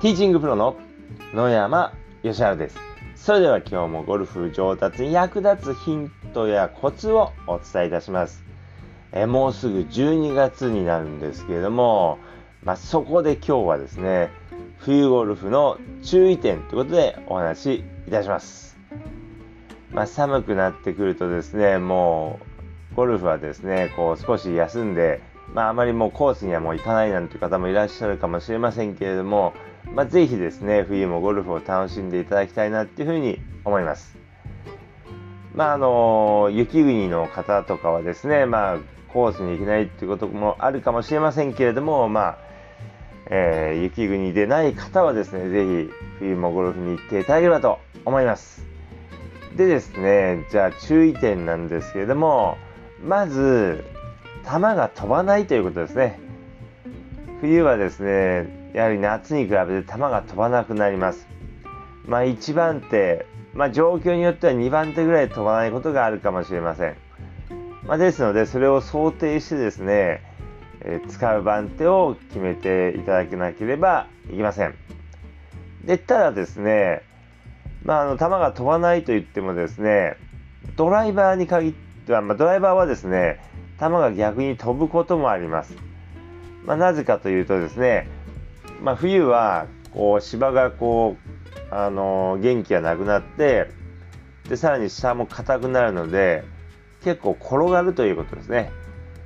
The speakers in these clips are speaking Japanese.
ティーチングプロの野山義原です。それでは今日もゴルフ上達に役立つヒントやコツをお伝えいたします。えもうすぐ12月になるんですけれども、まあ、そこで今日はですね、冬ゴルフの注意点ということでお話しいたします。まあ、寒くなってくるとですね、もうゴルフはですね、こう少し休んで、まあ、あまりもうコースにはもう行かないなんていう方もいらっしゃるかもしれませんけれども、まあ、ぜひですね、冬もゴルフを楽しんでいただきたいなっていうふうに思います。まあ、あの、雪国の方とかはですね、まあ、コースに行けないっていうこともあるかもしれませんけれども、まあ、えー、雪国でない方はですね、ぜひ冬もゴルフに行っていただければと思います。でですね、じゃあ注意点なんですけれども、まず、球が飛ばないということですね。冬はですね、やはり夏に比べて球が飛ばなくなります。まあ1番手、まあ状況によっては2番手ぐらい飛ばないことがあるかもしれません。まあ、ですので、それを想定してですね、えー、使う番手を決めていただけなければいけません。で、ただですね、まあ、あの、球が飛ばないと言ってもですね、ドライバーに限っては、まあ、ドライバーはですね、球が逆に飛ぶこともあります。まあ、なぜかというとですね、まあ、冬はこう芝がこう、あのー、元気がなくなってでさらに下も硬くなるので結構転がるということですね。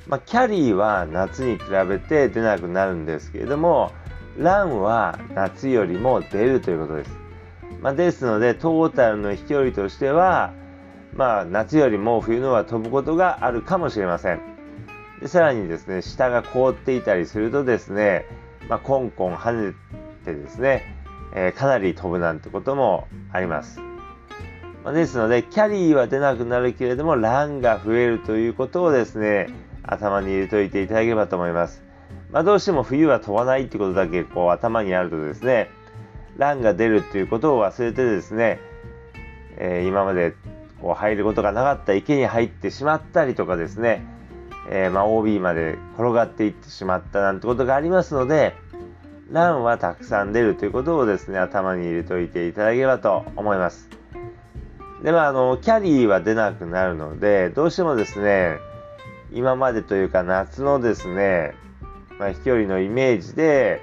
まあ、キャリーは夏に比べて出なくなるんですけれどもランは夏よりも出るということです。まあ、ですのでトータルの飛距離としてはまあ、夏よりも冬のは飛ぶことがあるかもしれません。でさらにですね、下が凍っていたりするとですね、まあ、コンコン跳ねてですね、えー、かなり飛ぶなんてこともあります。まあ、ですので、キャリーは出なくなるけれども、ランが増えるということをですね、頭に入れておいていただければと思います。まあ、どうしても冬は飛ばないってことだけこう頭にあるとですね、ランが出るっていうことを忘れてですね、えー、今までこう入ることがなかった池に入ってしまったりとかですね、えー、まあ OB まで転がっていってしまったなんてことがありますので、ランはたくさん出るということをですね、頭に入れておいていただければと思います。で、まあ、あの、キャリーは出なくなるので、どうしてもですね、今までというか夏のですね、まあ、飛距離のイメージで、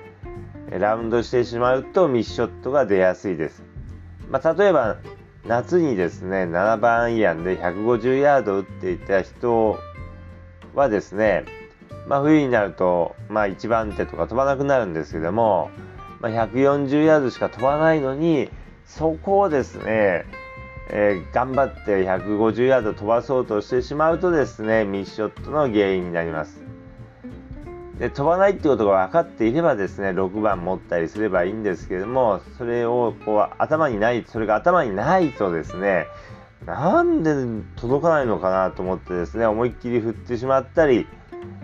ラウンドしてしまうとミスショットが出やすいです。まあ、例えば、夏にですね、7番アイアンで150ヤード打っていた人はですね、まあ、冬になると、まあ、1番手とか飛ばなくなるんですけども、まあ、140ヤードしか飛ばないのに、そこをですね、えー、頑張って150ヤード飛ばそうとしてしまうとですね、ミスショットの原因になります。で飛ばないってことが分かっていればですね6番持ったりすればいいんですけどもそれをこう頭にないそれが頭にないとですねなんで届かないのかなと思ってですね思いっきり振ってしまったり、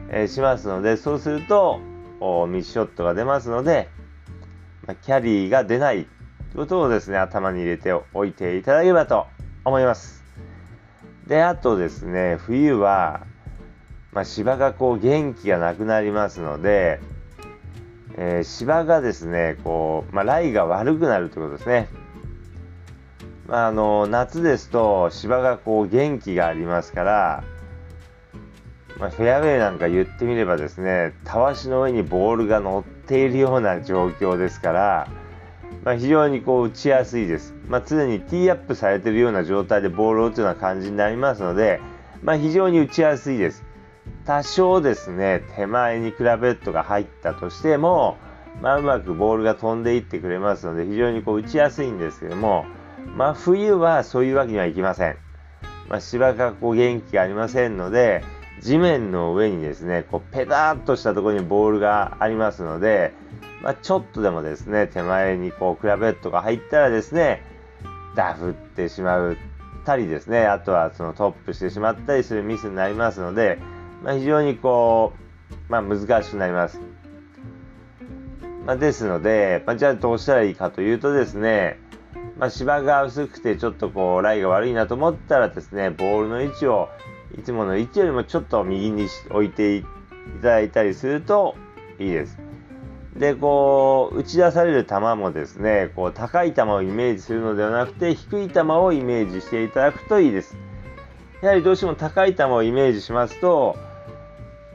えー、しますのでそうするとミスショットが出ますので、まあ、キャリーが出ないことをですね頭に入れておいていただければと思います。であとですね冬はまあ、芝がこう元気がなくなりますので、えー、芝がですねこう、まあ、ライが悪くなるということですね。まあ、あの夏ですと芝がこう元気がありますから、まあ、フェアウェイなんか言ってみればですねたわしの上にボールが乗っているような状況ですから、まあ、非常にこう打ちやすいです、まあ、常にティーアップされているような状態でボールを打つような感じになりますので、まあ、非常に打ちやすいです。多少ですね、手前にクラブヘッドが入ったとしても、まあ、うまくボールが飛んでいってくれますので、非常にこう打ちやすいんですけども、まあ、冬はそういうわけにはいきません。まあ、芝がこう元気がありませんので、地面の上にですね、こうペタッとしたところにボールがありますので、まあ、ちょっとでもですね、手前にこうクラブヘッドが入ったらですね、ダフってしまったりですね、あとはそのトップしてしまったりするミスになりますので、まあ、非常にこう、まあ、難しくなります。まあ、ですので、まあ、じゃあどうしたらいいかというとですね、まあ、芝が薄くてちょっとこうライが悪いなと思ったらですね、ボールの位置をいつもの位置よりもちょっと右に置いていただいたりするといいです。で、こう、打ち出される球もですね、こう、高い球をイメージするのではなくて、低い球をイメージしていただくといいです。やはりどうしても高い球をイメージしますと、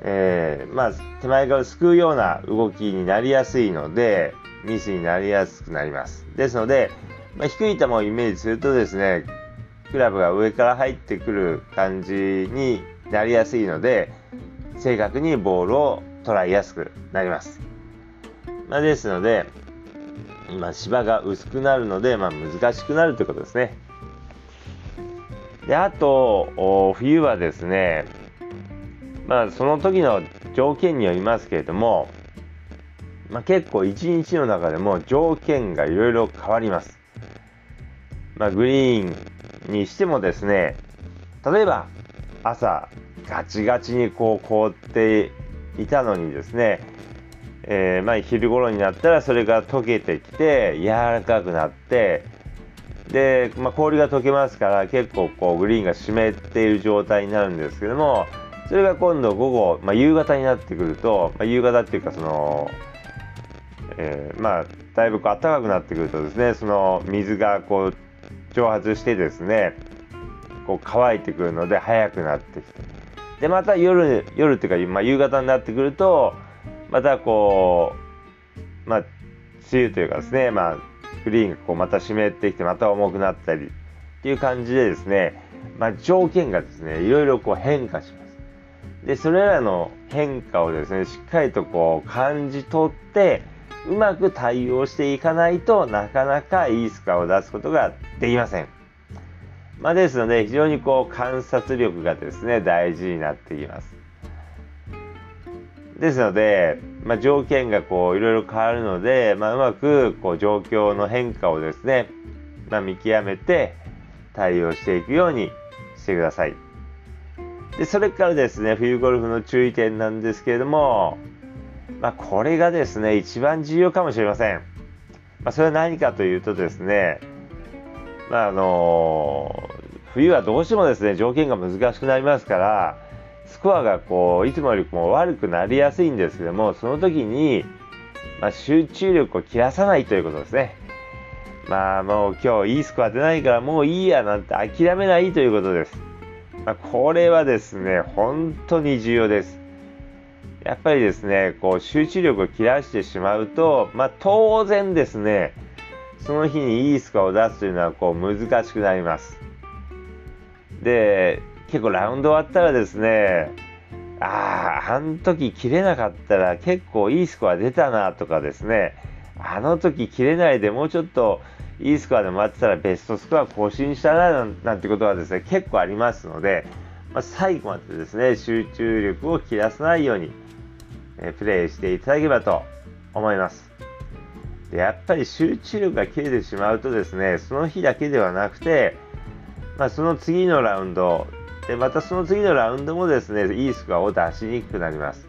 えー、まあ、手前側をすくうような動きになりやすいので、ミスになりやすくなります。ですので、まあ、低い球をイメージするとですね、クラブが上から入ってくる感じになりやすいので、正確にボールを捉えやすくなります。まあ、ですので、ま、芝が薄くなるので、まあ、難しくなるということですね。であと、冬はですね、まあ、その時の条件によりますけれども、まあ、結構一日の中でも条件がいろいろ変わります。まあ、グリーンにしてもですね、例えば朝ガチガチにこう凍っていたのにですね、えー、まあ、昼頃になったらそれが溶けてきて柔らかくなってで、まあ、氷が溶けますから結構こうグリーンが湿っている状態になるんですけどもそれが今度午後、まあ、夕方になってくると、まあ、夕方っていうかその、えー、まあだいぶこう暖かくなってくるとですねその水がこう蒸発してですねこう乾いてくるので早くなってきてでまた夜夜っていうか、まあ、夕方になってくるとまたこうまあ梅雨というかですねまあグリーンがこうまた湿ってきてまた重くなったりっていう感じでですね、まあ、条件がですねいろいろこう変化します。でそれらの変化をですねしっかりとこう感じ取ってうまく対応していかないとなかなかいいスコアを出すことができません。まあ、ですので非常にこう観察力がですね大事になってきます。ですので、まあ、条件がこういろいろ変わるので、まあ、うまくこう状況の変化をですね、まあ、見極めて対応していくようにしてください。でそれからですね冬ゴルフの注意点なんですけれども、まあ、これがですね一番重要かもしれません。まあ、それは何かというとですね、まああの冬はどうしてもですね条件が難しくなりますからスコアがこういつもよりも悪くなりやすいんですけどもその時に、まあ、集中力を切らさないということですね。まあもう今日いいスコア出ないからもういいやなんて諦めないということです。まあ、これはですね本当に重要です。やっぱりですねこう集中力を切らしてしまうと、まあ、当然ですねその日にいいスコアを出すというのはこう難しくなります。で結構ラウンド終わったらですね、ああ、あの時切れなかったら結構いいスコア出たなとかですね、あの時切れないでもうちょっといいスコアで待ってたらベストスコア更新したななんてことはですね、結構ありますので、まあ、最後までですね、集中力を切らさないように、えプレイしていただければと思います。でやっぱり集中力が切れてしまうとですね、その日だけではなくて、まあ、その次のラウンド、で、またその次のラウンドもですね、いいスコアを出しにくくなります。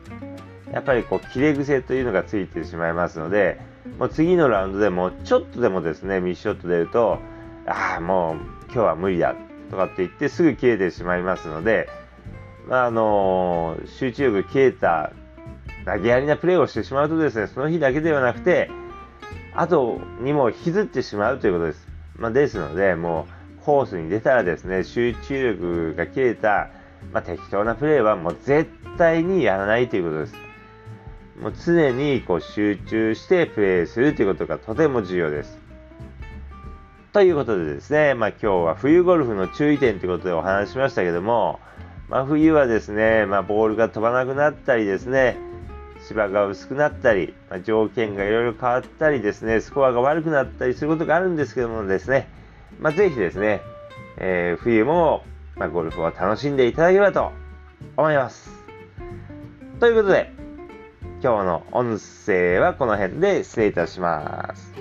やっぱりこう、切れ癖というのがついてしまいますので、もう次のラウンドでもちょっとでもですね、ミッショット出ると、ああ、もう今日は無理だとかって言ってすぐ切れてしまいますので、まあ、あの、集中力切れた投げやりなプレーをしてしまうとですね、その日だけではなくて、後にも引きずってしまうということです。まあ、ですので、もう、コースに出たらですね、集中力が切れた、まあ、適当なプレーはもう絶対にやらないということです。もう常にこう集中してプレーするということがとても重要です。ということでですね、まあ、今日は冬ゴルフの注意点ということでお話ししましたけども、まあ、冬はですね、まあ、ボールが飛ばなくなったりですね、芝が薄くなったり、ま、条件がいろいろ変わったりですね、スコアが悪くなったりすることがあるんですけどもですね、まあ、ぜひですね、えー、冬も、ま、ゴルフを楽しんでいただければと思います。ということで、今日の音声はこの辺で失礼いたします。